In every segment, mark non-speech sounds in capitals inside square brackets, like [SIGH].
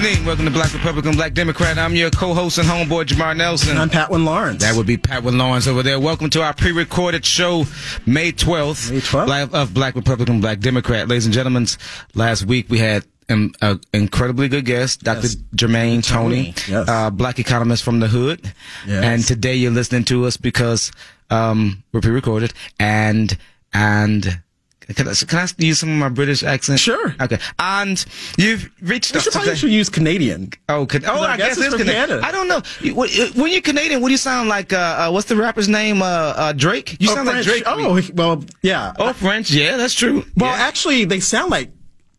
Evening. Welcome to Black Republican, Black Democrat. I'm your co-host and homeboy, Jamar Nelson. And I'm Patwin Lawrence. That would be Patwin Lawrence over there. Welcome to our pre-recorded show, May 12th. May 12th. Live of Black Republican, Black Democrat. Ladies and gentlemen, last week we had an incredibly good guest, Dr. Yes. Jermaine Toney, Yes. uh, black economist from the hood. Yes. And today you're listening to us because um, we're pre-recorded and and can I, can I use some of my British accent? Sure. Okay. And you've reached We should probably should use Canadian. Oh, can, oh, our I guess guest is it's Canadian. Canada. I don't know. Uh, When you're Canadian, what do you sound like? Uh, uh, what's the rapper's name? Uh, uh, Drake. You Oh, sound French. like Drake. Oh, well, yeah. Oh, French. Yeah, that's true. well, yeah. actually, they sound like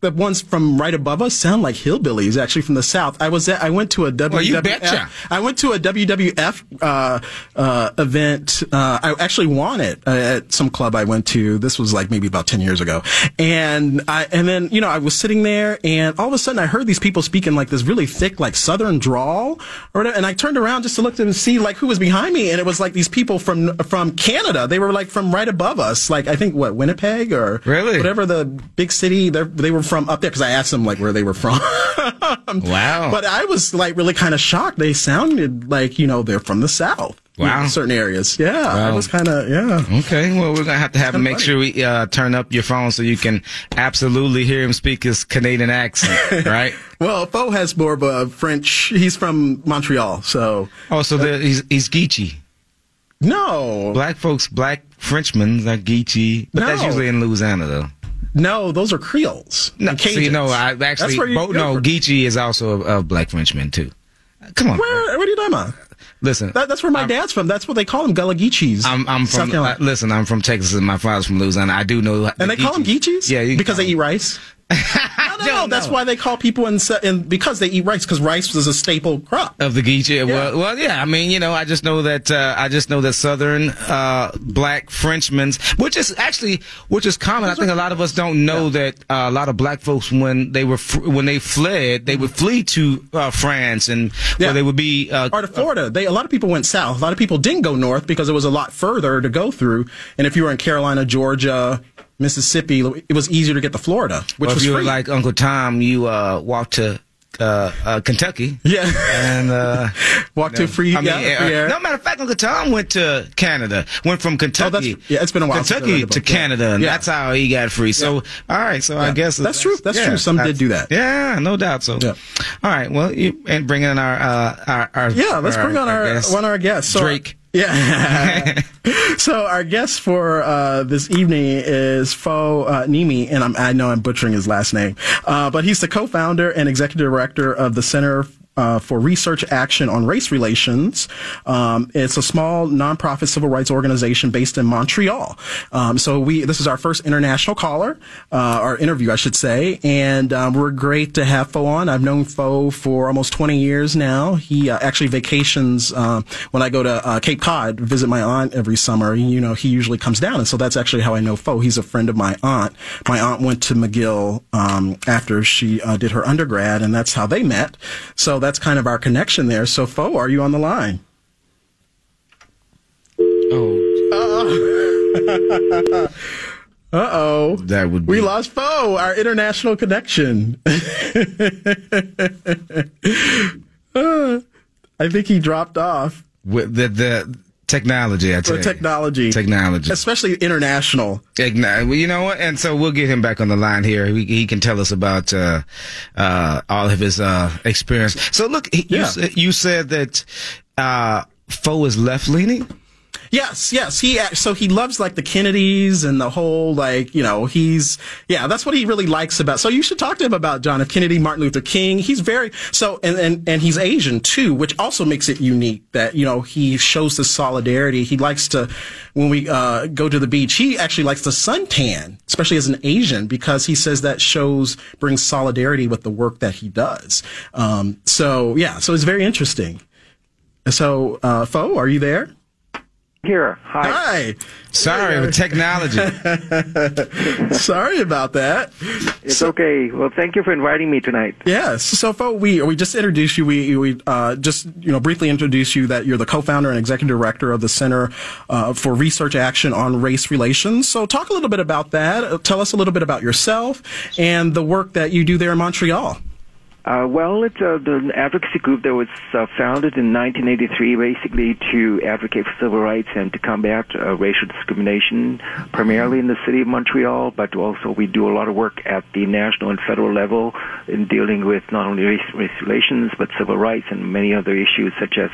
the ones from right above us sound like hillbillies. Actually, from the south. I was at, I went to a WWF. Well, you betcha. I went to a WWF uh, uh, event. Uh, I actually won it uh, at some club I went to. This was like maybe about ten years ago, and I and then you know I was sitting there, and all of a sudden I heard these people speaking like this really thick like Southern drawl, or whatever, and I turned around just to look and see like who was behind me, and it was like these people from from Canada. They were like from right above us, like I think what Winnipeg or Really? whatever the big city. They're, they were from up there because I asked them like where they were from. [LAUGHS] Wow. But I was like really kind of shocked. They sounded like you know they're from the south. Wow. certain areas. Yeah, I was kind of yeah. Okay, well, we're gonna have to have make funny. sure we uh, turn up your phone so you can absolutely hear him speak his Canadian accent, [LAUGHS] right? Well, Fo has more of a French. He's from Montreal, so Oh, so there, he's he's Geechee. no, Black folks, black Frenchmen are Geechee, but that's usually in Louisiana though. No, those are Creoles. No, see, no, I actually, That's where you bo- no, for- Geechee is also a, a black Frenchman too. Come on, Where? What are you talking about? listen. That, that's where my dad's from. That's what they call them, Gullah Geechees. I'm, I'm from. Uh, listen, I'm from Texas, and my father's from Louisiana. I do know. and they call them Geechees? Yeah, you because they eat rice. I [LAUGHS] No, no, that's why they call people in, in because they eat rice because rice was a staple crop. of the Geechee. Well, well, yeah. I mean, you know, I just know that. Uh, I just know that Southern uh, black Frenchmen, which is actually which is common. I think a lot of us don't know that uh, a lot of black folks when they were fr- when they fled, they would flee to uh, France and Yeah. where they would be. Uh, or to Florida. They a lot of people went south. A lot of people didn't go north because it was a lot further to go through. And if you were in Carolina, Georgia, Mississippi, it was easier to get to Florida, which if was you were free. like Uncle Tom, you uh, walked to uh, uh, Kentucky. yeah, And uh, [LAUGHS] walk to free, I mean, yeah, uh, free air. no matter of fact, Uncle Tom went to Canada. Went from Kentucky. yeah, it's been a while Kentucky to book, yeah. Canada, and Yeah. that's how he got free. So, all right. So I guess That's true. That's true. Some did do that. Yeah, no doubt. So, Yeah. all right. Well, you and bring in our uh, our, our Yeah, let's bring on our, guest. one of our guests. So- Drake. Yeah. [LAUGHS] so our guest for uh, this evening is Fo uh, Niemi, and I'm, I know I'm butchering his last name, uh, but he's the co-founder and executive director of the Center. Uh, for Research Action on Race Relations. Um, it's a small nonprofit civil rights organization based in Montreal. Um, so we, this is our first international caller, uh, our interview, I should say, and um, we're great to have Fo on. I've known Fo for almost 20 years now. He uh, actually vacations uh, when I go to uh, Cape Cod, visit my aunt every summer. You know, he usually comes down, and so that's actually how I know Fo. He's a friend of my aunt. My aunt went to McGill um, after she uh, did her undergrad, and that's how they met. So that's kind of our connection there. So, Fo, are you on the line? Oh, Uh oh. [LAUGHS] that would be We lost Fo, our international connection. [LAUGHS] Uh, I think he dropped off with the the technology. I tell for you. technology. Technology. Especially international. Igni- well, you know what? And so we'll get him back on the line here. He, he can tell us about uh, uh, all of his uh, experience. So look, he, you, Yeah. s- you said that uh, Fo is left leaning. Yes, yes. He so he loves like the Kennedys and the whole like you know he's yeah that's what he really likes about. So you should talk to him about John F. Kennedy, Martin Luther King. He's very so and and and he's Asian too, which also makes it unique that you know he shows the solidarity. He likes to when we uh, go to the beach. He actually likes the suntan, especially as an Asian, because he says that shows brings solidarity with the work that he does. Um, so yeah, so it's very interesting. So, uh, Fo, are you there? Here. Hi. Hi. Sorry, with technology. [LAUGHS] Sorry about that. It's okay. Well, thank you for inviting me tonight. Yes. So, Fo, we we just introduced you. We we uh, just you know briefly introduced you that you're the co-founder and executive director of the Center uh, for Research Action on Race Relations. So, talk a little bit about that. Uh, Tell us a little bit about yourself and the work that you do there in Montreal. Uh, well, it's uh, the advocacy group that was uh, founded in 1983, basically to advocate for civil rights and to combat uh, racial discrimination, primarily in the city of Montreal, but also we do a lot of work at the national and federal level in dealing with not only race, race relations but civil rights and many other issues such as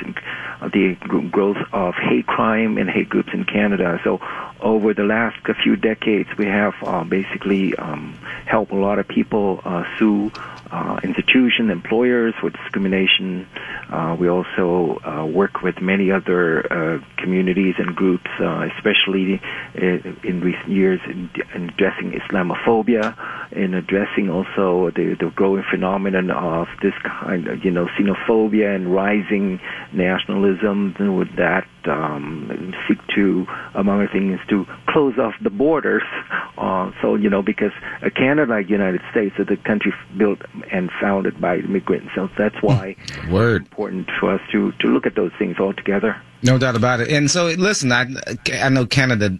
uh, the growth of hate crime and hate groups in Canada. So, over the last few decades, we have uh, basically um, helped a lot of people uh, sue uh, institutions, employers for discrimination. Uh, we also uh, work with many other uh, communities and groups, uh, especially in, in, recent years in, in, addressing Islamophobia, in addressing also the, the growing phenomenon of this kind of, you know, xenophobia and rising nationalism. With that, um, seek to, among other things, to close off the borders. Uh, so, you know, because Canada, like United States, is a country built and founded by immigrants. So that's why [LAUGHS] Word. it's important for us to, to look at those things all together. No doubt about it. And so, listen, I, I know Canada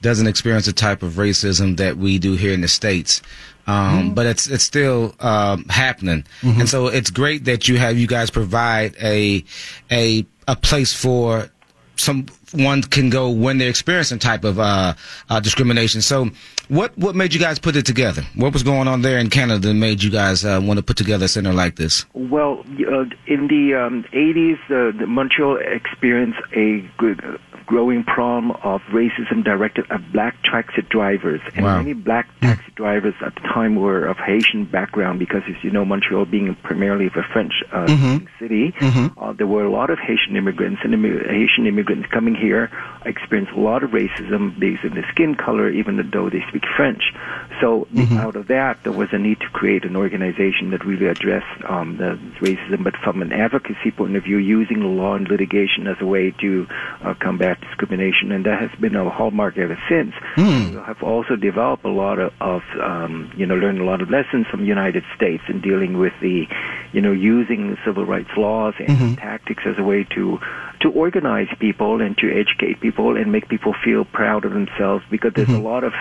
doesn't experience the type of racism that we do here in the States. Um, mm-hmm. but it's it's still um, happening, mm-hmm. and so it's great that you have you guys provide a a a place for someone can go when they're experiencing type of uh, uh, discrimination. So, what what made you guys put it together? What was going on there in Canada that made you guys uh, want to put together a center like this? Well, uh, in the um, 80s, the Montreal experienced a good, growing problem of racism directed at black taxi drivers. And wow. many black taxi drivers at the time were of Haitian background because, as you know, Montreal being primarily a French uh, mm-hmm. city, mm-hmm. Uh, there were a lot of Haitian immigrants, and Haitian immigrants coming here experienced a lot of racism based on their skin color, even though they speak French. So mm-hmm. out of that, there was a need to create an organization that really addressed um, the racism, but from an advocacy point of view, using law and litigation as a way to uh, combat discrimination, and that has been a hallmark ever since. Mm. We have also developed a lot of, of um, you know, learned a lot of lessons from the United States in dealing with the, you know, using civil rights laws and mm-hmm. tactics as a way to to organize people and to educate people and make people feel proud of themselves because there's mm-hmm. a lot of,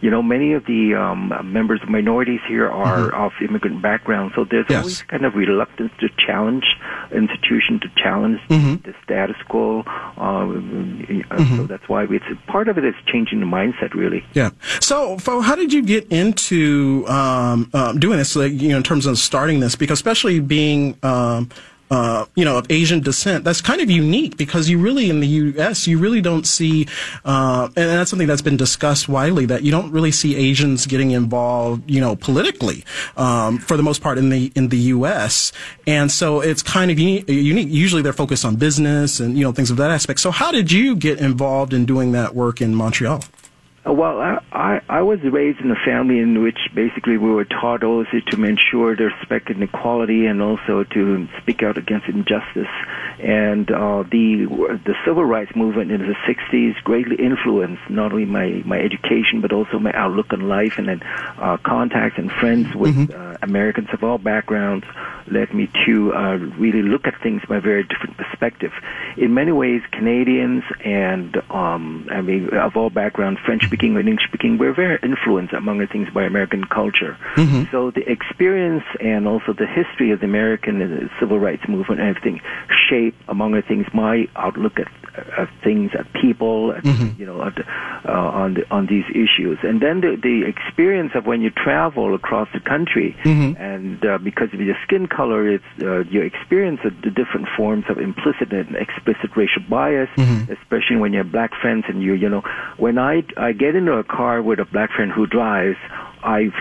you know, many of the um, members of minorities here are mm-hmm. of immigrant background, so there's yes. always kind of reluctance to challenge institution, to challenge mm-hmm. the status quo. Um, mm-hmm. So that's why it's part of it is changing the mindset, really. Yeah. So, Fo, how did you get into um, um, doing this? Like, you know, in terms of starting this, because especially being um, uh, you know, of Asian descent, that's kind of unique because you really, in the U.S., you really don't see, uh, and that's something that's been discussed widely, that you don't really see Asians getting involved, you know, politically, um, for the most part in the, in the U.S. And so it's kind of unique, unique. Usually they're focused on business and, you know, things of that aspect. So how did you get involved in doing that work in Montreal? Uh, well, I, I, was raised in a family in which basically we were taught also to ensure the respect and equality and also to speak out against injustice. And uh, the the civil rights movement in the 60s greatly influenced not only my, my education but also my outlook on life and then uh, contacts and friends with mm-hmm. uh, Americans of all backgrounds led me to uh, really look at things from a very different perspective. In many ways, Canadians and um, I mean of all backgrounds, French speaking and English speaking, we're very influenced among other things by American culture. Mm-hmm. So the experience and also the history of the American uh, civil rights movement and everything shape, among other things, my outlook at, at things, at people, mm-hmm. you know, at, uh, on the, on these issues. And then the, the experience of when you travel across the country, mm-hmm. and uh, because of your skin color, it's uh, you experience the different forms of implicit and explicit racial bias, mm-hmm. especially when you have black friends and you, you know, when I I get into a car with a black friend who drives, I've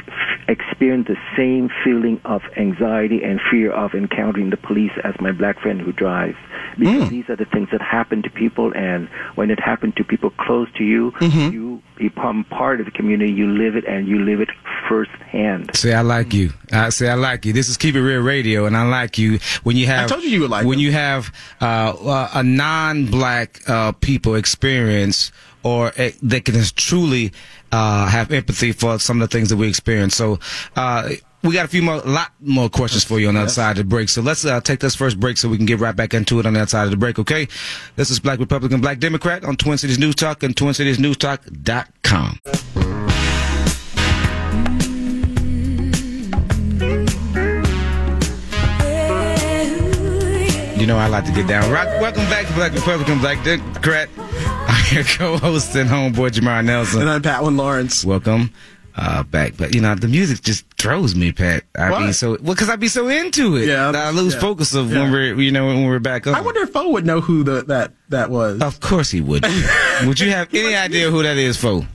experienced the same feeling of anxiety and fear of encountering the police as my black friend who drives. Because mm. these are the things that happen to people, and when it happens to people close to you, mm-hmm. you become part of the community. You live it, and you live it firsthand. Say, I like you. I say, I like you. This is Keep It Real Radio, and I like you when you have. I told you you would like when them. you have uh, a non-black uh, people experience or uh, they can truly uh, have empathy for some of the things that we experience. So, uh, we got a few more, lot more questions for you on the other side of the break. So let's uh, take this first break so we can get right back into it on the other side of the break. Okay, this is Black Republican, Black Democrat on Twin Cities News Talk and TwinCitiesNewsTalk.com. You know I like to get down. Rock, welcome back to Black Republican, Black Democrat. I'm your co-host and homeboy Jamar Nelson. And I'm Patwin Lawrence. Welcome uh, back. But you know, the music just throws me, Pat. I Why? be so well because I'd be so into it. Yeah, I lose yeah. focus of Yeah. when we're you know when we're back on. I wonder if Fo would know who the, that that was. Of course he would. [LAUGHS] would you have any idea who that is for?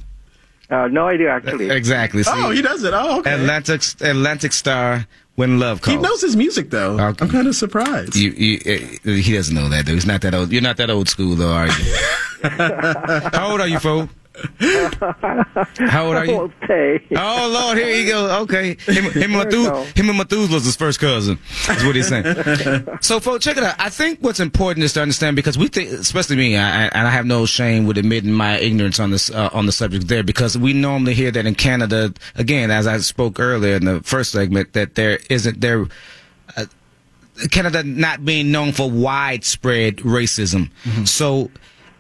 Uh, no idea, actually. Exactly. See, oh, he does it. Oh, okay. Atlantic Atlantic Starr when love calls. he knows his music though. Okay. I'm kind of surprised. You, you, uh, he doesn't know that though. He's not that old. You're not that old school though, are you? [LAUGHS] How old are you, Fo? [LAUGHS] How old are you? won't. Oh Lord, here you go. Okay, him, [LAUGHS] him, and There we Methu- him and Methuselah's his first cousin. That's what he's saying. [LAUGHS] so, folks, check it out. I think what's important is to understand because we think, especially me, I, and I have no shame with admitting my ignorance on this uh, on the subject there because we normally hear that in Canada, again, as I spoke earlier in the first segment, that there isn't there. Uh, Canada not being known for widespread racism. So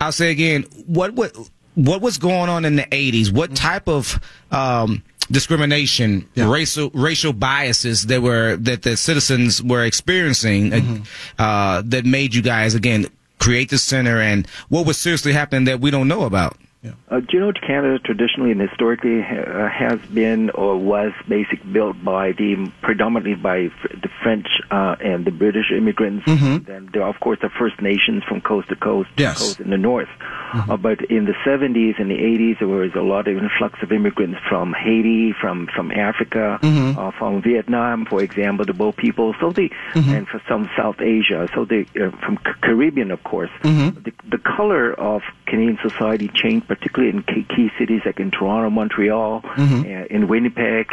I'll say again, what what what was going on in the eighties? What type of um, discrimination, Yeah. racial racial biases that were that the citizens were experiencing uh, uh, that made you guys again create the center, and what was seriously happening that we don't know about? Uh, do you know Canada traditionally and historically uh, has been or was basic built by the predominantly by f- the French uh, and the British immigrants. Then there are of course the First Nations from coast to coast, Yes. coast in the north. Uh, but in the 70s and the 80s, there was a lot of influx of immigrants from Haiti, from from Africa, uh, from Vietnam, for example, the boat people. So the and for some South Asia. So the uh, from C- Caribbean, of course. The, the color of Canadian society changed, particularly in key, key cities like in Toronto, Montreal, uh, in Winnipeg.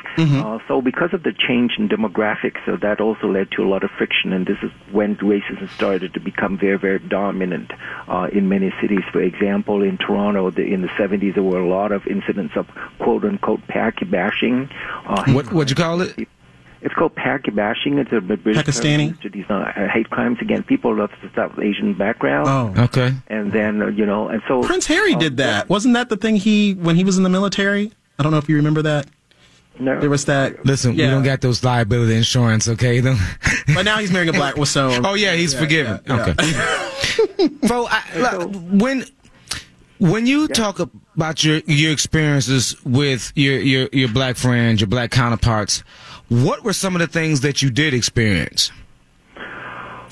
Uh, so because of the change in demographics, so that also led to a lot of friction, and this is when racism started to become very, very dominant uh, in many cities. For example, in Toronto, the, in the 70s, there were a lot of incidents of quote unquote Paki bashing. Uh, What what'd you call it? It's called Paki bashing. It's a British Pakistani? term used to these uh, hate crimes against people of the South Asian background. oh. Okay. And then, uh, you know, and so. Prince Harry uh, did that. Wasn't that the thing he when he was in the military? I don't know if you remember that. No. There was that. Listen, we don't got those liability insurance, okay? [LAUGHS] Don't- But now he's marrying a black. Well, so. [LAUGHS] Oh yeah, he's forgiven. yeah, yeah. Okay. [LAUGHS] Fo, I, look, when when you talk about your your experiences with your your your black friends, your black counterparts, what were some of the things that you did experience,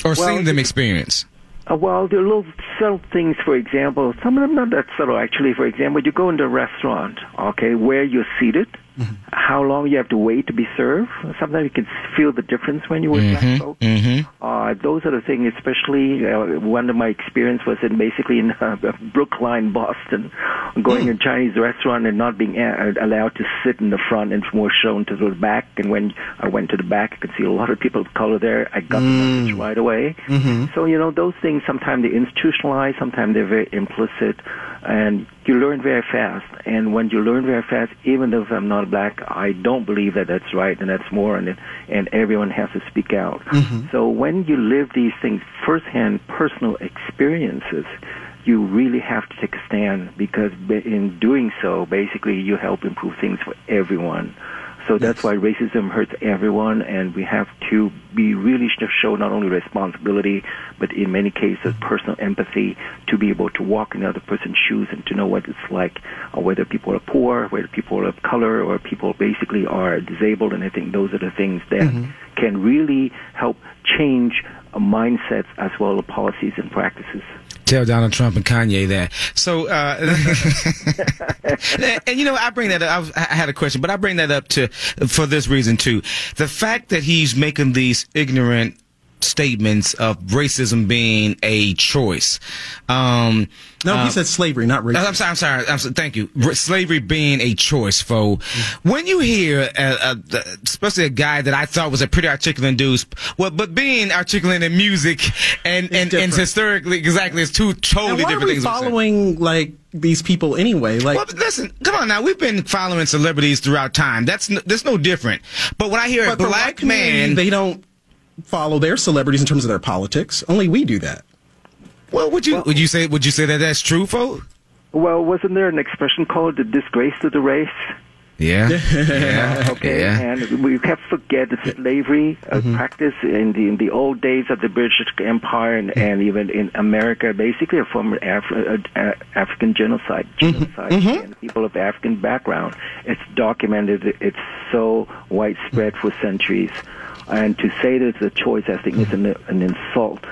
or Well, seen them experience? Uh, well, there are little subtle things, for example. Some of them not that subtle, actually. For example, you go into a restaurant, okay, where you're seated, how long you have to wait to be served. Sometimes you can feel the difference when with black folks. Mm-hmm. Uh, those are the things, especially uh, one of my experience was in basically in [LAUGHS] uh, Brookline, Boston, going to a Chinese restaurant and not being uh, allowed to sit in the front and more shown to the back. And when I went to the back, I could see a lot of people of color there. I got the message right away. So, you know, those things sometimes they institutionalize, sometimes they're very implicit, and you learn very fast. And when you learn very fast, even if I'm not black, I don't believe that that's right and that's more, and and everyone has to speak out. Mm-hmm. So when you live these things firsthand, personal experiences, you really have to take a stand because in doing so, basically, you help improve things for everyone. So that's why racism hurts everyone, and we have to be really to show not only responsibility, but in many cases personal empathy to be able to walk in the other person's shoes and to know what it's like, uh, whether people are poor, whether people are of color, or people basically are disabled. And I think those are the things that can really help change uh, mindsets as well as policies and practices. Tell Donald Trump and Kanye that. So, uh, [LAUGHS] and, you know, I bring that up. I, I had a question, but I bring that up to for this reason too. The fact that he's making these ignorant statements of racism being a choice. Um, No, uh, he said slavery, not race. I'm sorry. I'm sorry. I'm sorry thank you. R- Slavery being a choice, Fo. When you hear, uh, uh, especially a guy that I thought was a pretty articulate dude, well, but being articulate in music and and, and historically, exactly, it's two totally why are different we things. Following like these people anyway? Like, Well, listen, come on now. We've been following celebrities throughout time. That's n- that's no different. But when I hear a but for black man, they don't follow their celebrities in terms of their politics. Only we do that. well, would you would you say would you say that that's true, Fo? Well, wasn't there an expression called the disgrace to the race? Yeah. [LAUGHS] yeah. Okay, Yeah. and we can't forget the slavery uh, Mm-hmm. practice in the in the old days of the British Empire and, and even in America, basically a form of Af- uh, uh, African genocide, Mm-hmm. genocide, and people of African background. It's documented. It's so widespread for centuries, and to say that it's a choice, I think, is an, an insult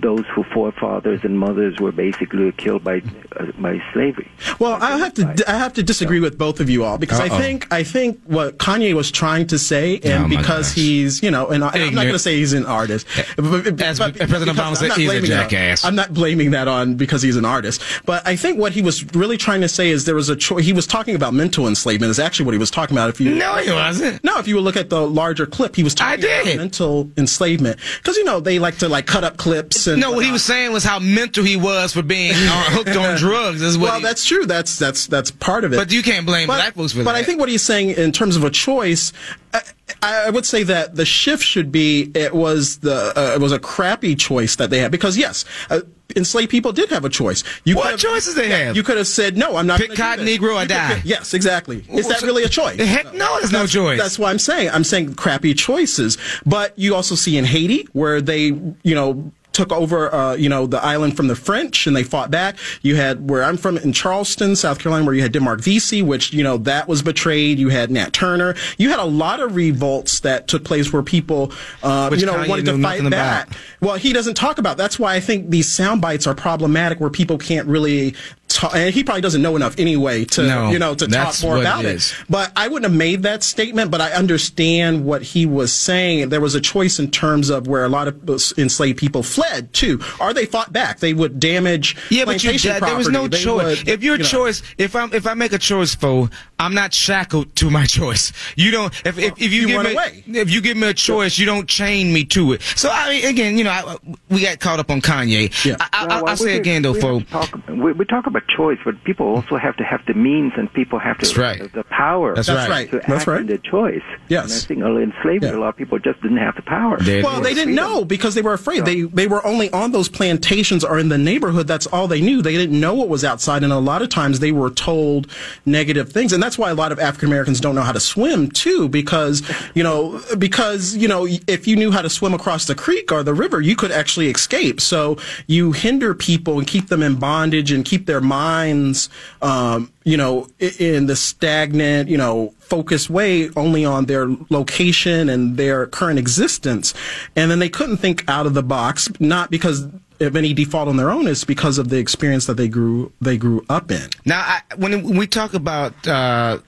those who forefathers and mothers were basically killed by uh, by slavery. Well, I have to I have to disagree with both of you all because I Uh-oh. think I think what Kanye was trying to say, and Oh, because gosh. he's you know, and I, I'm not going to say he's an artist, but, As but President Obama said, he's a blaming that- jackass. I'm not blaming that on because he's an artist, but I think what he was really trying to say is there was a choice. He was talking about mental enslavement. Is actually what he was talking about. If you No, he wasn't. no, if you would look at the larger clip, he was talking I did. about mental enslavement because you know they like to like cut up clips and No, what he was saying was how mental he was for being uh, hooked on [LAUGHS] drugs. Is what well, he- that's true. That's that's that's part of it. But you can't blame black folks for but that. But I think what he's saying in terms of a choice, I, I would say that the shift should be it was the uh, it was a crappy choice that they had because yes. Uh, Enslaved people did have a choice. You What have- choices they have? You could have said, "No, I'm not." Pick cotton. Negro, or You die. pick- yes, exactly. Is that really a choice? Heck no, there's no choice. That's why I'm saying I'm saying crappy choices. But you also see in Haiti where they, you know, took over, uh, you know, the island from the French and they fought back. You had where I'm from in Charleston, South Carolina, where you had Denmark Vesey, which you know that was betrayed. You had Nat Turner. You had a lot of revolts that took place where people, uh, you know, Kanye wanted to fight back. about. Well, he doesn't talk about. That's why I think these sound bites are problematic, where people can't really. Talk, and eh, he probably doesn't know enough anyway to, No, you know, to talk more about it it. is. But I wouldn't have made that statement, but I understand what he was saying. There was a choice in terms of where a lot of enslaved people fled too, or they fought back. They would damage Yeah, but you, plantation that, there was no. They choice. would, if your you know. choice, if I'm, if I make a choice, for I'm not shackled to my [LAUGHS] choice. You don't. If if, if you, You give run me, away. if you give me a choice, you don't chain me to it. So I mean, again, you know, I, we got caught up on Kanye. Yeah. I, I, Well, I, I say again though, we folks. talk, we, we talk about choice, but people also have to have the means, and people have to That's right. the, the power. That's That's right. right. To That's act right. in their choice. Yes. And I think early in slavery, Yeah. a lot of people just didn't have the power. There it Well, they didn't know because they were afraid. They they were only on those plantations or in the neighborhood. That's all they knew. They didn't know what was outside, and a lot of times they were told negative things. And that's why a lot of African Americans don't know how to swim too, because you know because you know if you knew how to swim across the creek or the river, you could actually escape. So you hinder people and keep them in bondage and keep their minds, um, you know, in the stagnant, you know, focused way only on their location and their current existence. And then they couldn't think out of the box, not because of any default on their own, it's because of the experience that they grew they grew up in. Now, I, when we talk about uh,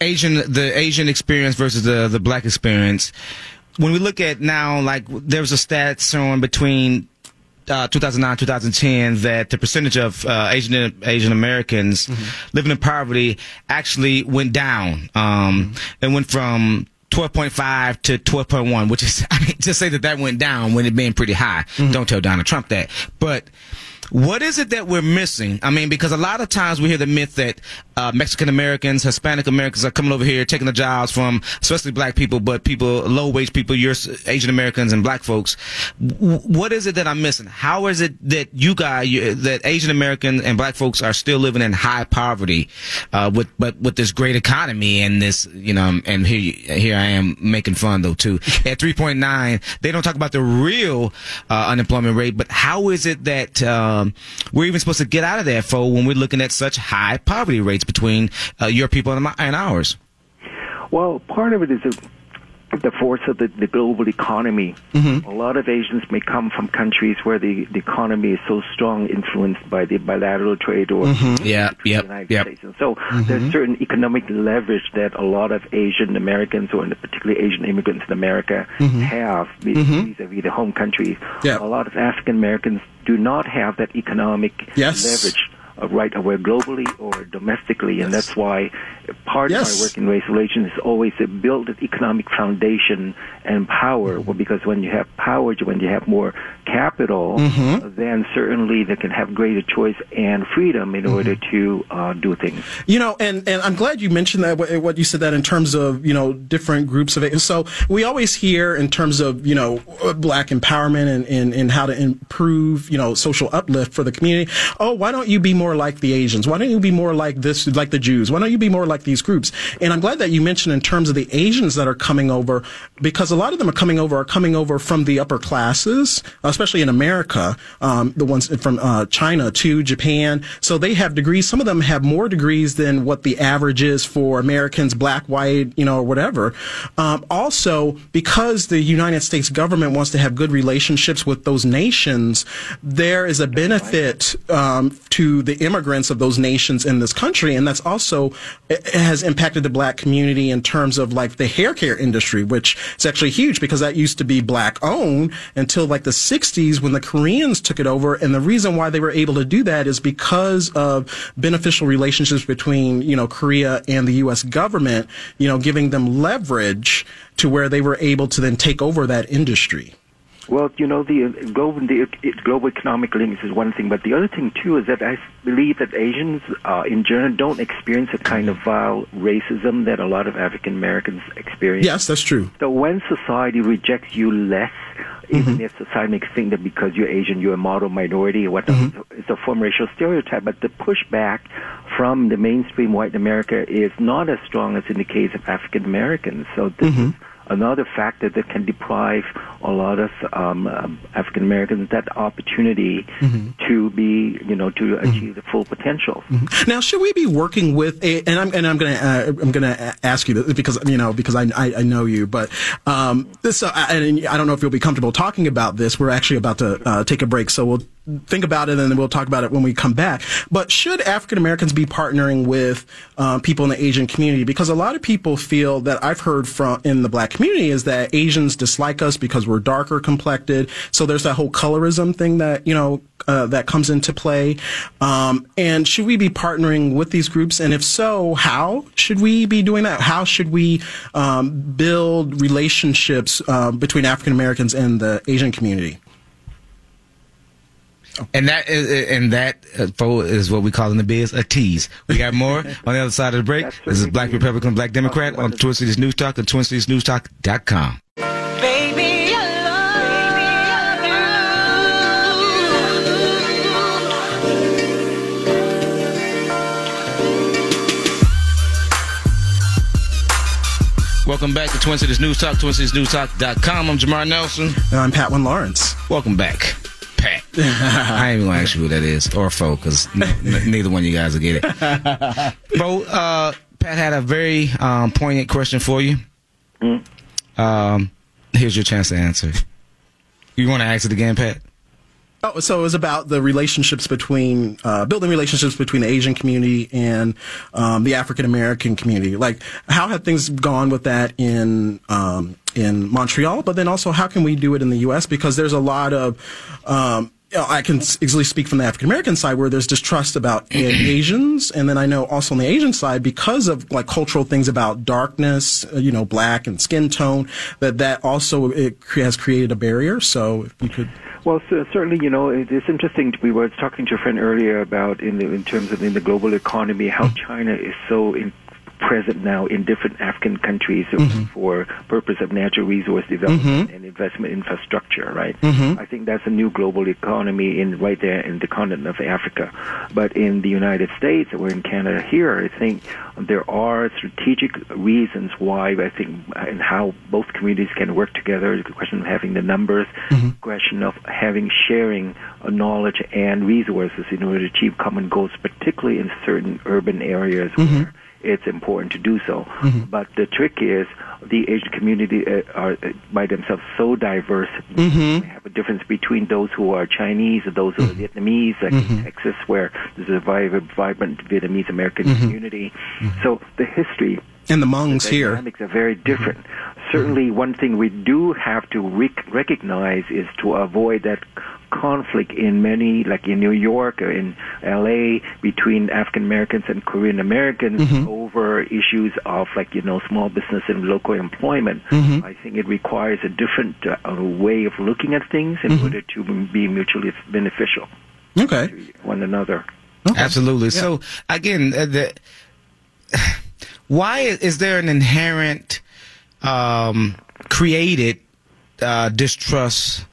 Asian, the Asian experience versus the the black experience, when we look at now, like there was a stat showing between uh, 2009 2010 that the percentage of uh, Asian Asian Americans living in poverty actually went down. Um, It went from 12.5 to 12.1, which is [LAUGHS] I mean, to say that that went down when it being pretty high. Don't tell Donald Trump that, but. What is it that we're missing? I mean, because a lot of times we hear the myth that uh, Mexican Americans, Hispanic Americans are coming over here taking the jobs from, especially black people, but people, low wage people, your Asian Americans and black folks. W- what is it that I'm missing? How is it that you guys, you, that Asian Americans and black folks are still living in high poverty, uh, with but with this great economy and this, you know, and here you- here I am making fun though too. [LAUGHS] At 3.9, they don't talk about the real uh, unemployment rate, but how is it that um, we're even supposed to get out of that for when we're looking at such high poverty rates between uh, your people and, my, and ours? Well, part of it is the, the force of the, the global economy. Mm-hmm. A lot of Asians may come from countries where the, the economy is so strong, influenced by the bilateral trade or Mm-hmm. Yeah, the yep, United yep. States. And so there's certain economic leverage that a lot of Asian Americans, or particularly Asian immigrants in America, have vis- vis-a-vis the home country. Yeah. A lot of African Americans do not have that economic Yes. leverage right away globally or domestically, and that's why part Yes. of my work in race relations is always to build an economic foundation and power. Well, because when you have power, when you have more capital, mm-hmm. then certainly they can have greater choice and freedom in mm-hmm. order to uh, do things. You know, and, and I'm glad you mentioned that, what what you said that in terms of, you know, different groups of it. So we always hear in terms of, you know, black empowerment and, and, and how to improve, you know, social uplift for the community. Oh, why don't you be more more like the Asians? Why don't you be more like this, like the Jews? Why don't you be more like these groups? And I'm glad that you mentioned in terms of the Asians that are coming over, because a lot of them are coming over, are coming over from the upper classes, especially in America, um, the ones from uh, China to Japan. So they have degrees. Some of them have more degrees than what the average is for Americans, black, white, you know, or whatever. Um, also, because the United States government wants to have good relationships with those nations, there is a benefit um, to the immigrants of those nations in this country, and that's also has impacted the black community in terms of like the hair care industry, which is actually huge because that used to be black owned until like the 60s when the Koreans took it over, and the reason why they were able to do that is because of beneficial relationships between you know Korea and the U.S. government, you know, giving them leverage to where they were able to then take over that industry. Well, you know, the global, the global economic links is one thing, but the other thing too is that I believe that Asians, uh, in general, don't experience a kind of vile racism that a lot of African Americans experience. Yes, that's true. So when society rejects you less, even mm-hmm. if society makes think that because you're Asian, you're a model minority or whatnot, mm-hmm. it's a form of racial stereotype. But the pushback from the mainstream white America is not as strong as in the case of African Americans. So this mm-hmm. is another factor that can deprive a lot of um, um, African Americans that opportunity mm-hmm. to be, you know, to mm-hmm. achieve the full potential. Mm-hmm. Now, should we be working with a? And I'm and I'm going to uh, I'm to ask you this because you know because I I, I know you, but um, this uh, and I don't know if you'll be comfortable talking about this. We're actually about to uh, take a break, so we'll think about it and then we'll talk about it when we come back. But should African Americans be partnering with uh, people in the Asian community? Because a lot of people feel that I've heard from in the black community is that Asians dislike us because we're darker complected. So there's that whole colorism thing that, you know, uh, that comes into play. Um, and should we be partnering with these groups? And if so, how should we be doing that? How should we um, build relationships uh, between African Americans and the Asian community? And that is, and that uh, what we call in the biz a tease. We got more [LAUGHS] on the other side of the break. This is Black Republican, Black Democrat on Twin Cities News Talk and TwinCitiesNewsTalk.com. Welcome back to Twin Cities News Talk, TwinCitiesNewsTalk.com. I'm Jamar Nelson. And I'm Patwin Lawrence. Welcome back. Pat. [LAUGHS] I ain't even gonna ask you who that is or Fo, because n- neither one of you guys will get it. [LAUGHS] Fo, uh, Pat had a very um, poignant question for you. Mm. Um, here's your chance to answer. You want to ask it again, Pat? Oh, so it was about the relationships between uh, building relationships between the Asian community and um, the African American community. Like, how have things gone with that in um, in Montreal? But then also, how can we do it in the U.S. Because there's a lot of um, I can easily speak from the African American side where there's distrust about [CLEARS THROAT] Asians, and then I know also on the Asian side because of like cultural things about darkness, uh, you know, black and skin tone, that that also it has created a barrier. So if you could. Well, so certainly, you know, it is interesting. We were talking to a friend earlier about in the, in terms of in the global economy how mm. China is so in, present now in different African countries mm-hmm. for purpose of natural resource development mm-hmm. and investment infrastructure, right? Mm-hmm. I think that's a new global economy in right there in the continent of Africa. But in the United States or in Canada here, I think there are strategic reasons why I think and how both communities can work together. The question of having the numbers, mm-hmm. question of having sharing knowledge and resources in order to achieve common goals, particularly in certain urban areas mm-hmm. where it's important to do so. Mm-hmm. But the trick is the Asian community uh, are uh, by themselves so diverse. Mm-hmm. have a difference between those who are Chinese and those who are mm-hmm. Vietnamese, like mm-hmm. in Texas, where there's a vibrant, vibrant Vietnamese American mm-hmm. community. Mm-hmm. So the history and the Hmongs the here. dynamics are very different. Certainly, one thing we do have to rec- recognize is to avoid that conflict in many, like in New York or in LA, between African Americans and Korean Americans mm-hmm. over issues of like, you know, small business and local employment. Mm-hmm. I think it requires a different uh, way of looking at things in mm-hmm. order to be mutually beneficial. Okay. To one another. Okay. Absolutely. Yeah. So again, uh, the, [SIGHS] why is there an inherent um, created uh, distrust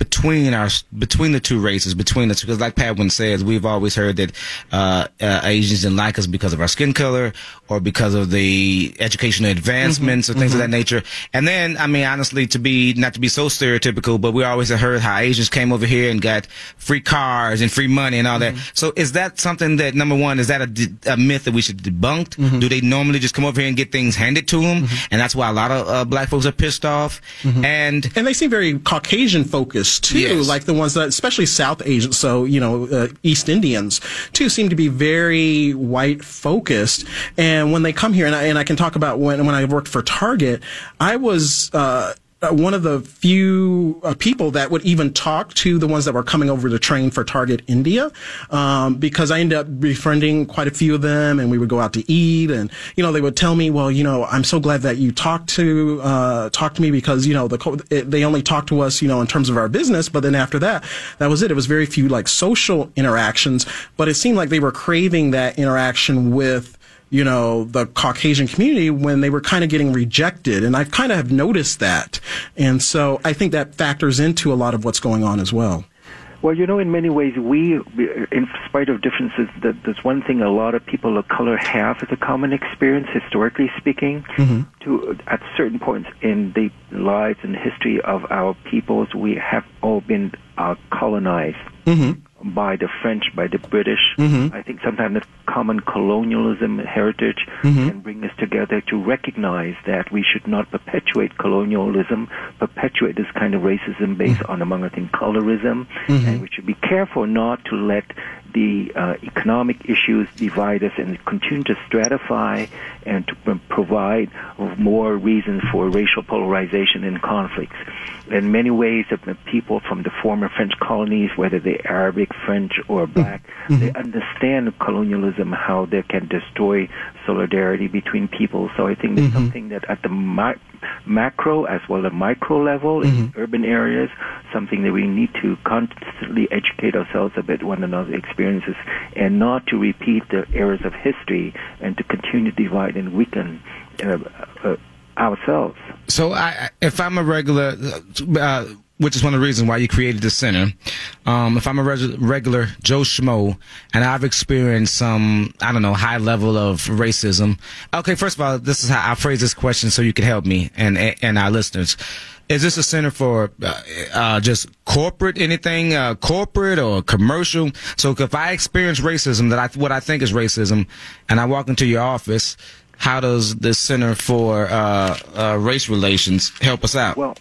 between our between the two races, between two. Because like Patwin says, we've always heard that uh, uh, Asians didn't like us because of our skin color or because of the educational advancements mm-hmm. or things mm-hmm. of that mm-hmm. nature. And then, I mean, honestly, to be not to be so stereotypical, but we always have heard how Asians came over here and got free cars and free money and all mm-hmm. that. So is that something that number one is that a, a myth that we should debunk? Mm-hmm. Do they normally just come over here and get things handed to them, mm-hmm. and that's why a lot of uh, black folks are pissed off? And and they seem very Caucasian focused too, yes. like the ones that, especially South Asian, so you know, uh, East Indians too, seem to be very white focused. And when they come here, and I, and I can talk about when when I worked for Target, I was. Uh, uh, one of the few uh, people that would even talk to the ones that were coming over to train for Target India, um, because I ended up befriending quite a few of them, and we would go out to eat, and you know they would tell me, well, you know, I'm so glad that you talked to uh, talked to me because you know the it, they only talked to us, you know, in terms of our business, but then after that, that was it. It was very few like social interactions, but it seemed like they were craving that interaction with you know, the Caucasian community when they were kind of getting rejected. And I kind of have noticed that. And so I think that factors into a lot of what's going on as well. Well, you know, in many ways, we, in spite of differences, that there's one thing a lot of people of color have as a common experience, historically speaking. Mm-hmm. To at certain points in the lives and history of our peoples, we have all been uh, colonized. Mm-hmm by the French, by the British. Mm-hmm. I think sometimes the common colonialism heritage mm-hmm. can bring us together to recognize that we should not perpetuate colonialism, perpetuate this kind of racism based mm-hmm. on, among other things, colorism, mm-hmm. and we should be careful not to let the uh, economic issues divide us and continue to stratify and to provide more reasons for racial polarization and conflicts. In many ways, the people from the former French colonies, whether they're Arabic, French, or black, mm-hmm. they understand colonialism, how they can destroy solidarity between people. So I think mm-hmm. something that at the mi- macro as well as micro level mm-hmm. in urban areas, something that we need to constantly educate ourselves about one another's experiences and not to repeat the errors of history and to continue to divide and weaken uh, uh, ourselves. So, I, if I'm a regular, uh, which is one of the reasons why you created the center. Um, if I'm a reg- regular Joe Schmo and I've experienced some, I don't know, high level of racism. Okay, first of all, this is how I phrase this question so you can help me and and our listeners. Is this a center for uh, uh, just corporate anything, uh, corporate or commercial? So if I experience racism, that I what I think is racism, and I walk into your office, how does the Center for uh, uh, Race Relations help us out? Well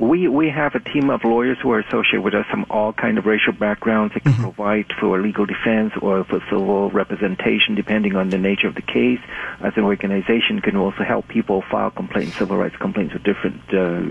we we have a team of lawyers who are associated with us from all kind of racial backgrounds that can mm-hmm. provide for legal defense or for civil representation depending on the nature of the case. As an organization, can also help people file complaints, civil rights complaints with different uh,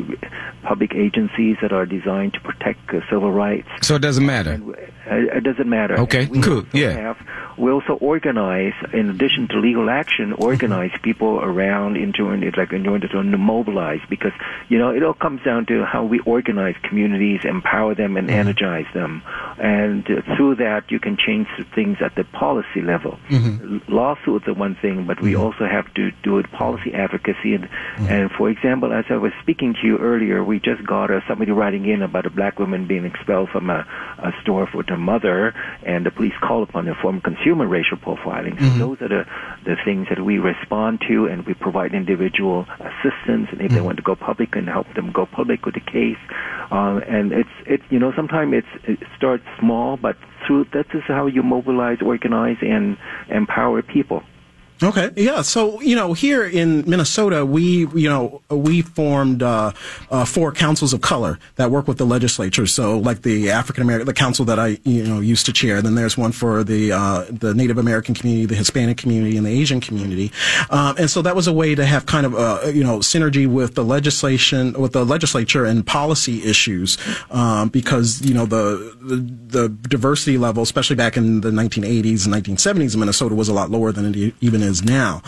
public agencies that are designed to protect uh, civil rights. So it doesn't matter. And, uh, it doesn't matter. Okay, cool. Yeah. Have, we also organize, in addition to legal action, organize mm-hmm. people around into like in order to mobilize because you know it all comes down to how we organize communities, empower them, and mm-hmm. energize them, and uh, through that you can change things at the policy level. Mm-hmm. Lawsuits are one thing, but we mm-hmm. also have to do it policy advocacy. And, mm-hmm. and for example, as I was speaking to you earlier, we just got uh, somebody writing in about a black woman being expelled from a, a store for her mother, and the police called upon her for consumer consumer racial profiling. So mm-hmm. those are the, the things that we respond to and we provide individual assistance and if they want to go public and help them go public with the case. Uh, and it's, it, you know, sometimes it starts small, but through, that is how you mobilize, organize, and empower people. Okay, yeah. So you know, here in Minnesota, we you know we formed uh, uh, four councils of color that work with the legislature. So like the African American, the council that I you know used to chair. Then there's one for the uh, the Native American community, the Hispanic community, and the Asian community. Um, and so that was a way to have kind of a you know synergy with the legislation, with the legislature and policy issues, um, because you know the, the the diversity level, especially back in the 1980s and 1970s in Minnesota, was a lot lower than it even is now.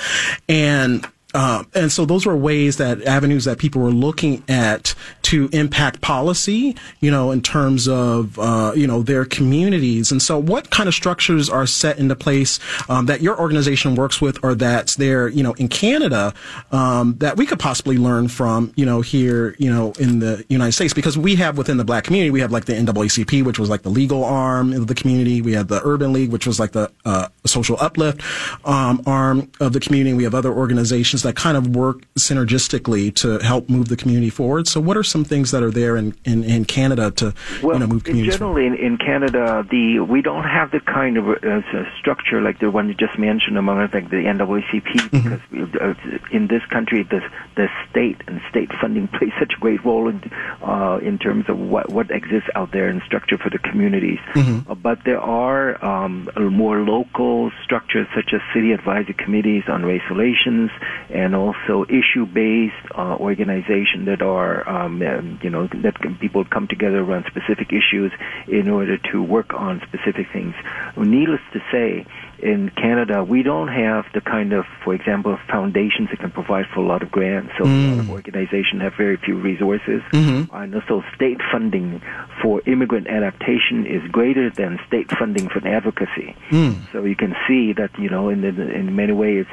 And um, and so those were ways that avenues that people were looking at to impact policy, you know, in terms of, uh, you know, their communities. And so what kind of structures are set into place um, that your organization works with or that's there, you know, in Canada um, that we could possibly learn from, you know, here, you know, in the United States? Because we have within the black community, we have like the NAACP, which was like the legal arm of the community. We have the Urban League, which was like the uh, social uplift um, arm of the community. We have other organizations that kind of work synergistically to help move the community forward. So, what are some things that are there in, in, in Canada to well, you know, move communities Well, generally in, in, Canada, the we don't have the kind of uh, structure like the one you just mentioned among like the NAACP mm-hmm. because we, uh, in this country the the state and state funding [LAUGHS] plays such a great role in uh, in terms of what what exists out there in structure for the communities. Mm-hmm. Uh, but there are um, more local structures such as city advisory committees on race relations and also issue-based uh, organization that are, um, you know, that can, people come together around specific issues in order to work on specific things. Needless to say, in Canada, we don't have the kind of, for example, foundations that can provide for a lot of grants. So mm. a lot of mm. organizations have very few resources. Mm-hmm. And also state funding for immigrant adaptation is greater than state funding for advocacy. Mm. So you can see that, you know, in, the, in many ways,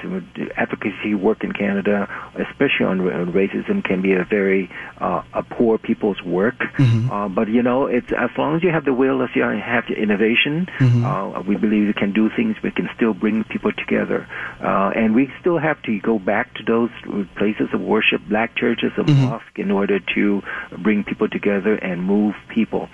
advocacy work in Canada, especially on, on racism, can be a very uh, a poor people's work. Mm-hmm. Uh, but, you know, it's as long as you have the will, as you have the innovation, mm-hmm. uh, we believe we can do things We can still bring people together. Uh, and we still have to go back to those places of worship, black churches and mm-hmm. mosques, in order to bring people together and move people.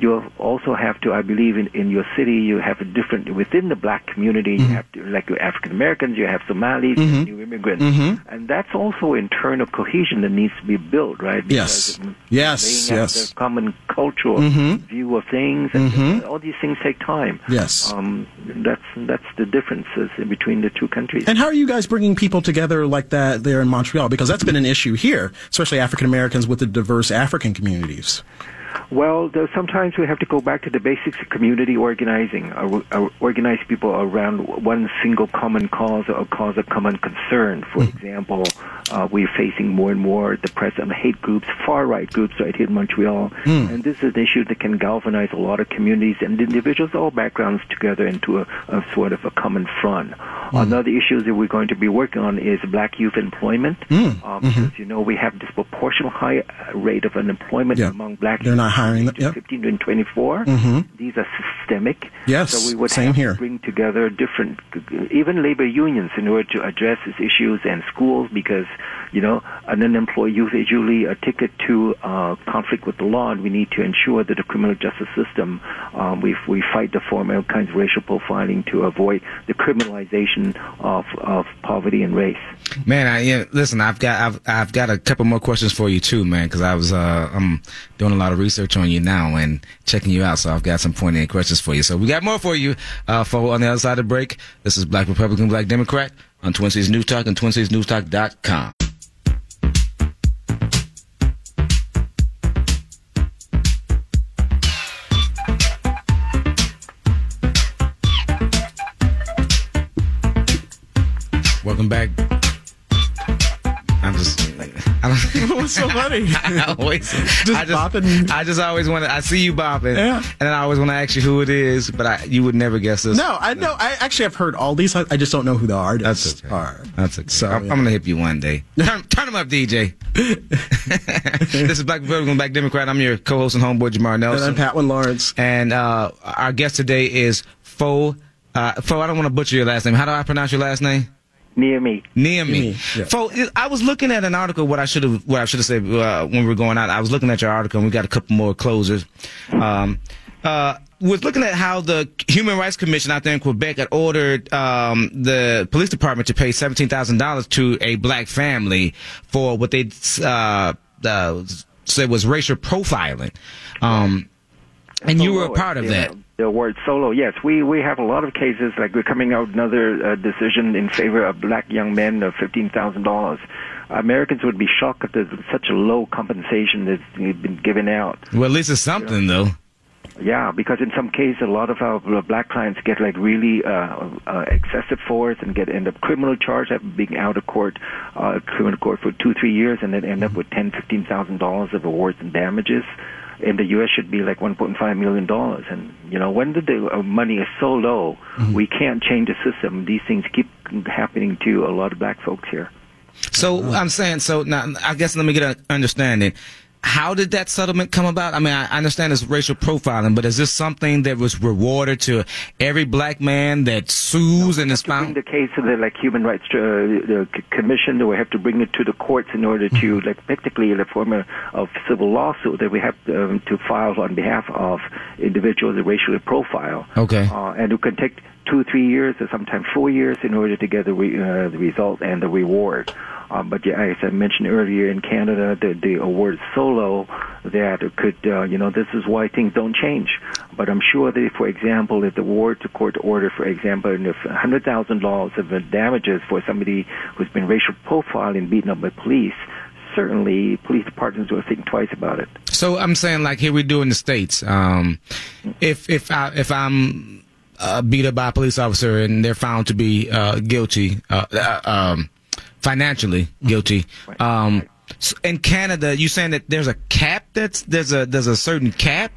You also have to, I believe, in, in your city, you have a different, within the black community, mm-hmm. you have to, like African Americans, you have Somalis, mm-hmm. new immigrants. Mm-hmm. And that's also internal cohesion that needs to be built, right? Because yes. Yes, yes. common cultural mm-hmm. view of things, and mm-hmm. all these things take time. Yes. Um, that's, that's the differences in between the two countries. And how are you guys bringing people together like that there in Montreal? Because that's been an issue here, especially African Americans with the diverse African communities. Well, sometimes we have to go back to the basics of community organizing, uh, uh, organize people around one single common cause or cause of common concern. For mm. example, uh, we're facing more and more the presence of hate groups, far right groups right here in Montreal, mm. and this is an issue that can galvanize a lot of communities and individuals, all backgrounds together into a, a sort of a common front. Mm. Another issue that we're going to be working on is black youth employment, mm. um, mm-hmm. because you know we have disproportionate high rate of unemployment yeah. among black. They're not hiring them. Yep. 15 and 24. Mm-hmm. These are systemic. Yes. So we would same have here. to bring together different, even labor unions in order to address these issues and schools because, you know, an unemployed youth is usually a ticket to uh, conflict with the law and we need to ensure that the criminal justice system, um, we, we fight the form all kinds of racial profiling to avoid the criminalization of, of poverty and race. Man, I, yeah, listen, I've got, I've, I've got a couple more questions for you too, man, because I was, uh, I'm doing a lot of research on you now and checking you out. So I've got some pointed questions for you. So we got more for you, uh, for on the other side of the break. This is Black Republican, Black Democrat on Twin Cities News Talk and TwinCitiesNewsTalk.com. Welcome back. [LAUGHS] What's so funny? [LAUGHS] I always just I just, bopping. I just always want to. I see you bopping, yeah. and then I always want to ask you who it is, but I, you would never guess this. No, I know. I actually have heard all these. I just don't know who the artists That's okay. are. That's okay. So I'm, yeah. I'm gonna hit you one day. [LAUGHS] Turn, turn them up, DJ. this is Black Republican, Black Democrat. I'm your co-host and homeboy Jamar Nelson. And I'm Patwin Lawrence. And uh, our guest today is Fo. Uh, Fo, I don't want to butcher your last name. How do I pronounce your last name? Niemi. Near me. Yeah. So I was looking at an article. What I should have, what I should have said uh, when we were going out. I was looking at your article, and we got a couple more closers. Um, uh, was looking at how the Human Rights Commission out there in Quebec had ordered um, the police department to pay seventeen thousand dollars to a black family for what they uh, uh, said was racial profiling. Um, and you were a part of that the word solo. Yes, we, we have a lot of cases like we're coming out another uh, decision in favor of black young men of fifteen thousand dollars. Americans would be shocked if there's such a low compensation that's been given out. Well, at least it's something, you know? though. Yeah, because in some cases, a lot of our black clients get like really uh, uh, excessive force and get end up criminal charge after being out of court, uh, criminal court for two, three years, and then end up with ten, fifteen thousand dollars of awards and damages. In the U.S., should be like 1.5 million dollars, and you know when the, the uh, money is so low, mm-hmm. we can't change the system. These things keep happening to a lot of black folks here. So I'm saying, so now I guess let me get an understanding how did that settlement come about? I mean, I understand it's racial profiling, but is this something that was rewarded to every black man that sues no, and is found? Bring the case to the like Human Rights uh, the Commission, or we have to bring it to the courts in order to, mm-hmm. like, technically, in the form of civil lawsuit that we have um, to file on behalf of individuals that racially profile. Okay. Uh, and who can take two, three years, or sometimes four years, in order to get the, re- uh, the result and the reward. Um, but yeah, as I mentioned earlier, in Canada, the, the award is so low that could, uh, you know, this is why things don't change. But I'm sure that, for example, if the award to court order, for example, if $100,000 of damages for somebody who's been racial profiled and beaten up by police, certainly police departments will think twice about it. So I'm saying, like here we do in the states, um, if if I if I'm uh, beat up by a police officer and they're found to be uh, guilty, uh, uh um, financially guilty. Um, in Canada, you saying that there's a cap? That's there's a there's a certain cap.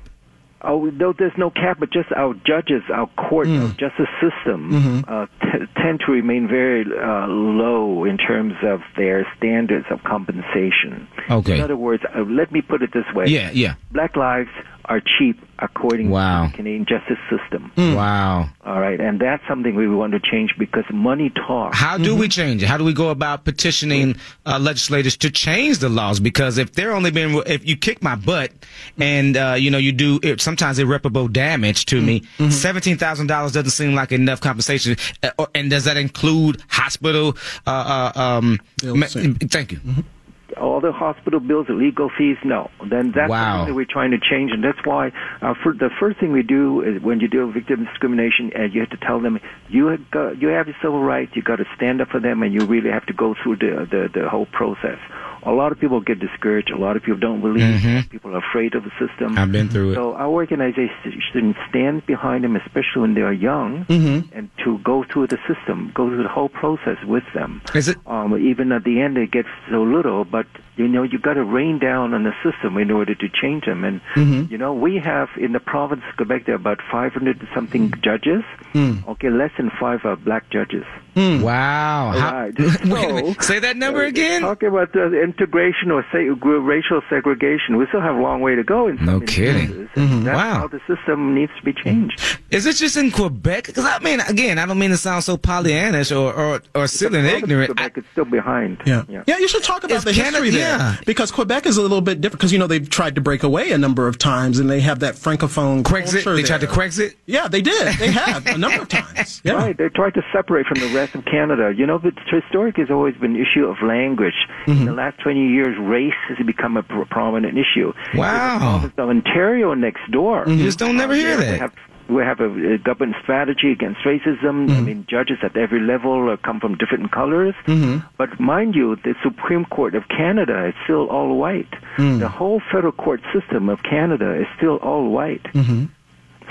Oh no, there's no cap, but just our judges, our court, mm. our justice system mm-hmm. uh, t- tend to remain very uh, low in terms of their standards of compensation. Okay. In other words, uh, let me put it this way. Yeah, yeah. Black lives are cheap according wow. to the Canadian justice system. Mm. Wow. All right, and that's something we want to change because money talks. How do mm-hmm. we change it? How do we go about petitioning uh, legislators to change the laws? Because if they're only being, if you kick my butt and uh, you know you do it, sometimes irreparable damage to me, mm-hmm. seventeen thousand dollars doesn't seem like enough compensation. Uh, and does that include hospital? Uh, uh, um, ma- thank you. Mm-hmm all the hospital bills, the legal fees, no. Then that's wow. something that we're trying to change, and that's why uh, for the first thing we do is when you deal with victim discrimination, and you have to tell them you have got, you have your civil rights, you got to stand up for them, and you really have to go through the the, the whole process a lot of people get discouraged. A lot of people don't believe. Mm-hmm. People are afraid of the system. I've been through it. So our organization stands behind them, especially when they are young, mm-hmm. and to go through the system, go through the whole process with them. Is it? Um, even at the end, it gets so little, but you know, you got to rain down on the system in order to change them. And mm-hmm. you know, we have in the province of Quebec there are about 500 something judges. Mm. Okay, less than five are black judges. Mm. Wow. Right. [LAUGHS] So, Say that number uh, again. Talking about the integration or say, racial segregation, we still have a long way to go. In no kidding. Mm-hmm. That's wow. how the system needs to be changed. Is it just in Quebec? Because I mean, again, I don't mean to sound so Pollyannish or or, or silly and ignorant. Quebec is still behind. Yeah. yeah. yeah, You should talk about it's the Canada, history there, yeah. because Quebec is a little bit different. Because you know they've tried to break away a number of times, and they have that francophone Brexit. They there. tried to Brexit. Yeah, they did. They have a number of times. [LAUGHS] Yeah. Right. They tried to separate from the rest of Canada. You know, the historic has always been an issue of language. Mm-hmm. In the last 20 years, race has become a prominent issue. Wow. The of Ontario next door. Mm-hmm. You just don't never uh, hear that. We have a, a, government strategy against racism. Mm-hmm. I mean, judges at every level uh, come from different colors. Mm-hmm. But mind you, the Supreme Court of Canada is still all white. Mm. The whole federal court system of Canada is still all white.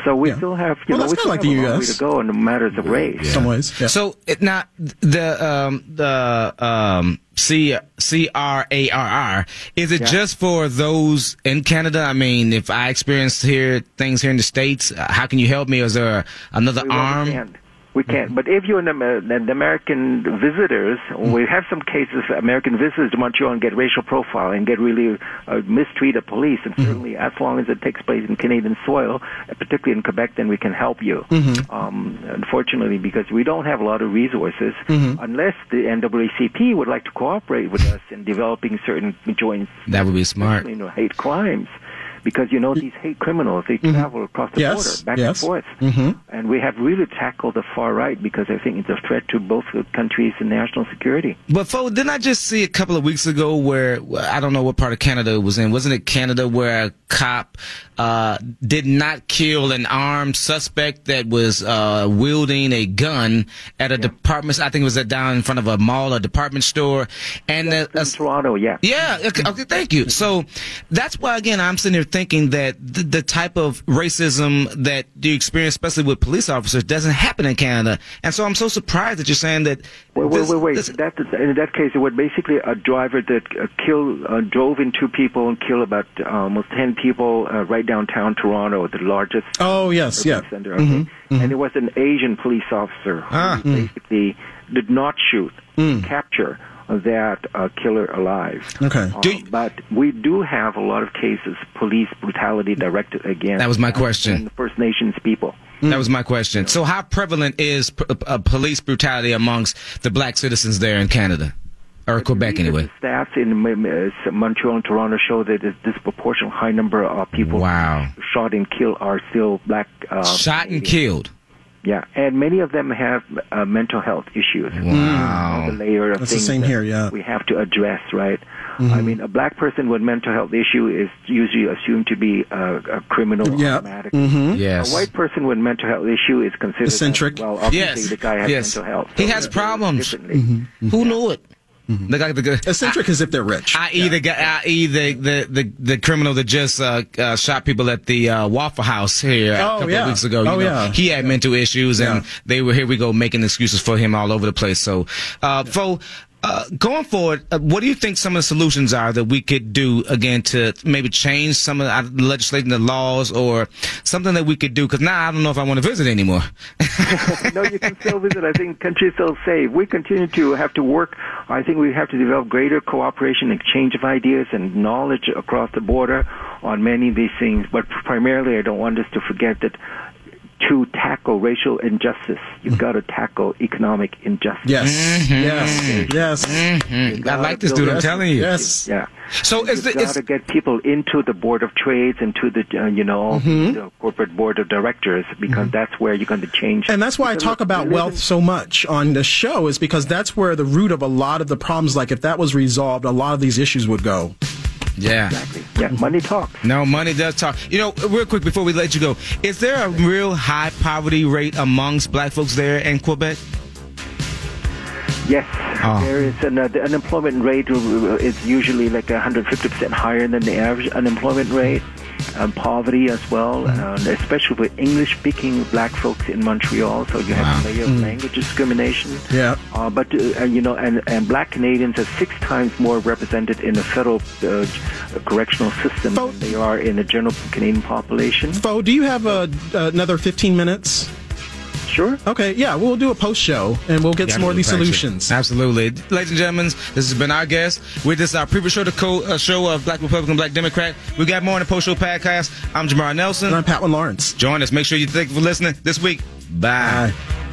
So we yeah. still have, you well, know, we still like have the a long US. way to go in the matters of race. Yeah. Some ways. Yeah. So it, now the um, the um, C C R A R R is it just for those in Canada? I mean, if I experience here things here in the states, uh, how can you help me? Is there another we arm? Understand. We can't. But if you're an, an American visitors, we have some cases American visitors to Montreal and get racial profile and get really uh, mistreated police. And certainly, mm-hmm. as long as it takes place in Canadian soil, particularly in Quebec, then we can help you. Mm-hmm. Um, unfortunately, because we don't have a lot of resources, mm-hmm. unless the NAACP would like to cooperate with us in developing certain joints. That would be smart. You know, hate crimes because you know these hate criminals they mm-hmm. travel across the yes. border back yes. and forth, mm-hmm. and we have really tackled the far right because I think it's a threat to both the countries and national security. But folks, didn't I just see a couple of weeks ago where I don't know what part of Canada it was in? Wasn't it Canada where a cop uh, did not kill an armed suspect that was uh, wielding a gun at a yeah. department? I think it was down in front of a mall, a department store, and yeah, uh, in Toronto. Yeah. Yeah. Okay, okay. Thank you. So that's why again I'm sitting here thinking that the, the type of racism that you experience, especially with police officers, doesn't happen in Canada. And so I'm so surprised that you're saying that. Wait, this- wait, wait. this- That, in that case, it was basically a driver that uh, killed, uh, drove into people and killed about uh, almost 10 people uh, right downtown Toronto, the largest Oh, yes, yeah. center. Okay? And it was an Asian police officer who Ah. basically did not shoot, capture that uh, killer alive. Okay. Uh, Do you- but we do have a lot of cases, police brutality directed against That was my question. the First Nations people. That was my question. So, how prevalent is p- uh, police brutality amongst the black citizens there in Canada, or Quebec anyway? stats in M- M- uh, Montreal and Toronto show that a disproportionate high number of people Wow. shot and killed are still black. Uh, Shot and Canadians. killed. Yeah, and many of them have uh, mental health issues. Wow. The layer of That's the things same that here, yeah. We have to address, right? I mm-hmm. mean, a black person with mental health issue is usually assumed to be a, a criminal Yeah. automatically. Mm-hmm. Yes. A white person with mental health issue is considered Eccentric. as, well. Obviously, Yes. the guy has Yes. mental health. He has they're treated problems. differently. Mm-hmm. Who knew it? The guy, the, guy- Eccentric as if they're rich. i.e. the guy, i.e. The, the the the criminal that just uh, uh, shot people at the uh, Waffle House here a Oh, couple yeah. of weeks ago. You Oh, know, yeah. he had mental issues, and Yeah. they were here. We go making excuses for him all over the place. So, uh, Fo, uh, going forward, uh, what do you think some of the solutions are that we could do again to maybe change some of the legislation, the laws, or something that we could do? Because now I don't know if I want to visit anymore. [LAUGHS] no, you can still visit. I think countries still safe. We continue to have to work. I think we have to develop greater cooperation, exchange of ideas, and knowledge across the border on many of these things. But primarily, I don't want us to forget that to tackle racial injustice, you've got to tackle economic injustice. Yes. Yes. Yes. Mm, I like this dude. I'm telling you. Yes. Yeah. So is You've the, got is, to get people into the board of trades and to the uh, you know the corporate board of directors because that's where you're going to change. And that's why I talk about wealth so much on the show is because that's where the root of a lot of the problems, like if that was resolved, a lot of these issues would go. Yeah. Exactly. Yeah, money talks. No, money does talk. You know, real quick before we let you go, is there a real high poverty rate amongst black folks there in Quebec? Yes, Oh. there is an uh, the unemployment rate is usually like 150 percent higher than the average unemployment rate. Um, poverty as well, especially with English-speaking black folks in Montreal. So you have a layer of language discrimination. Yeah. Uh, but uh, you know, and, and black Canadians are six times more represented in the federal uh, correctional system Fo- than they are in the general Canadian population. Fo, do you have another 15 minutes? Sure. Okay, yeah, we'll do a post show and we'll get some more of these solutions. Absolutely. Ladies and gentlemen, this has been our guest. With this, our previous show, the co- uh, show of Black Republican, Black Democrat. We got more in the post show podcast. I'm Jamar Nelson. And I'm Patwin Lawrence. Join us. Make sure you thank you for listening this week. Bye. Bye.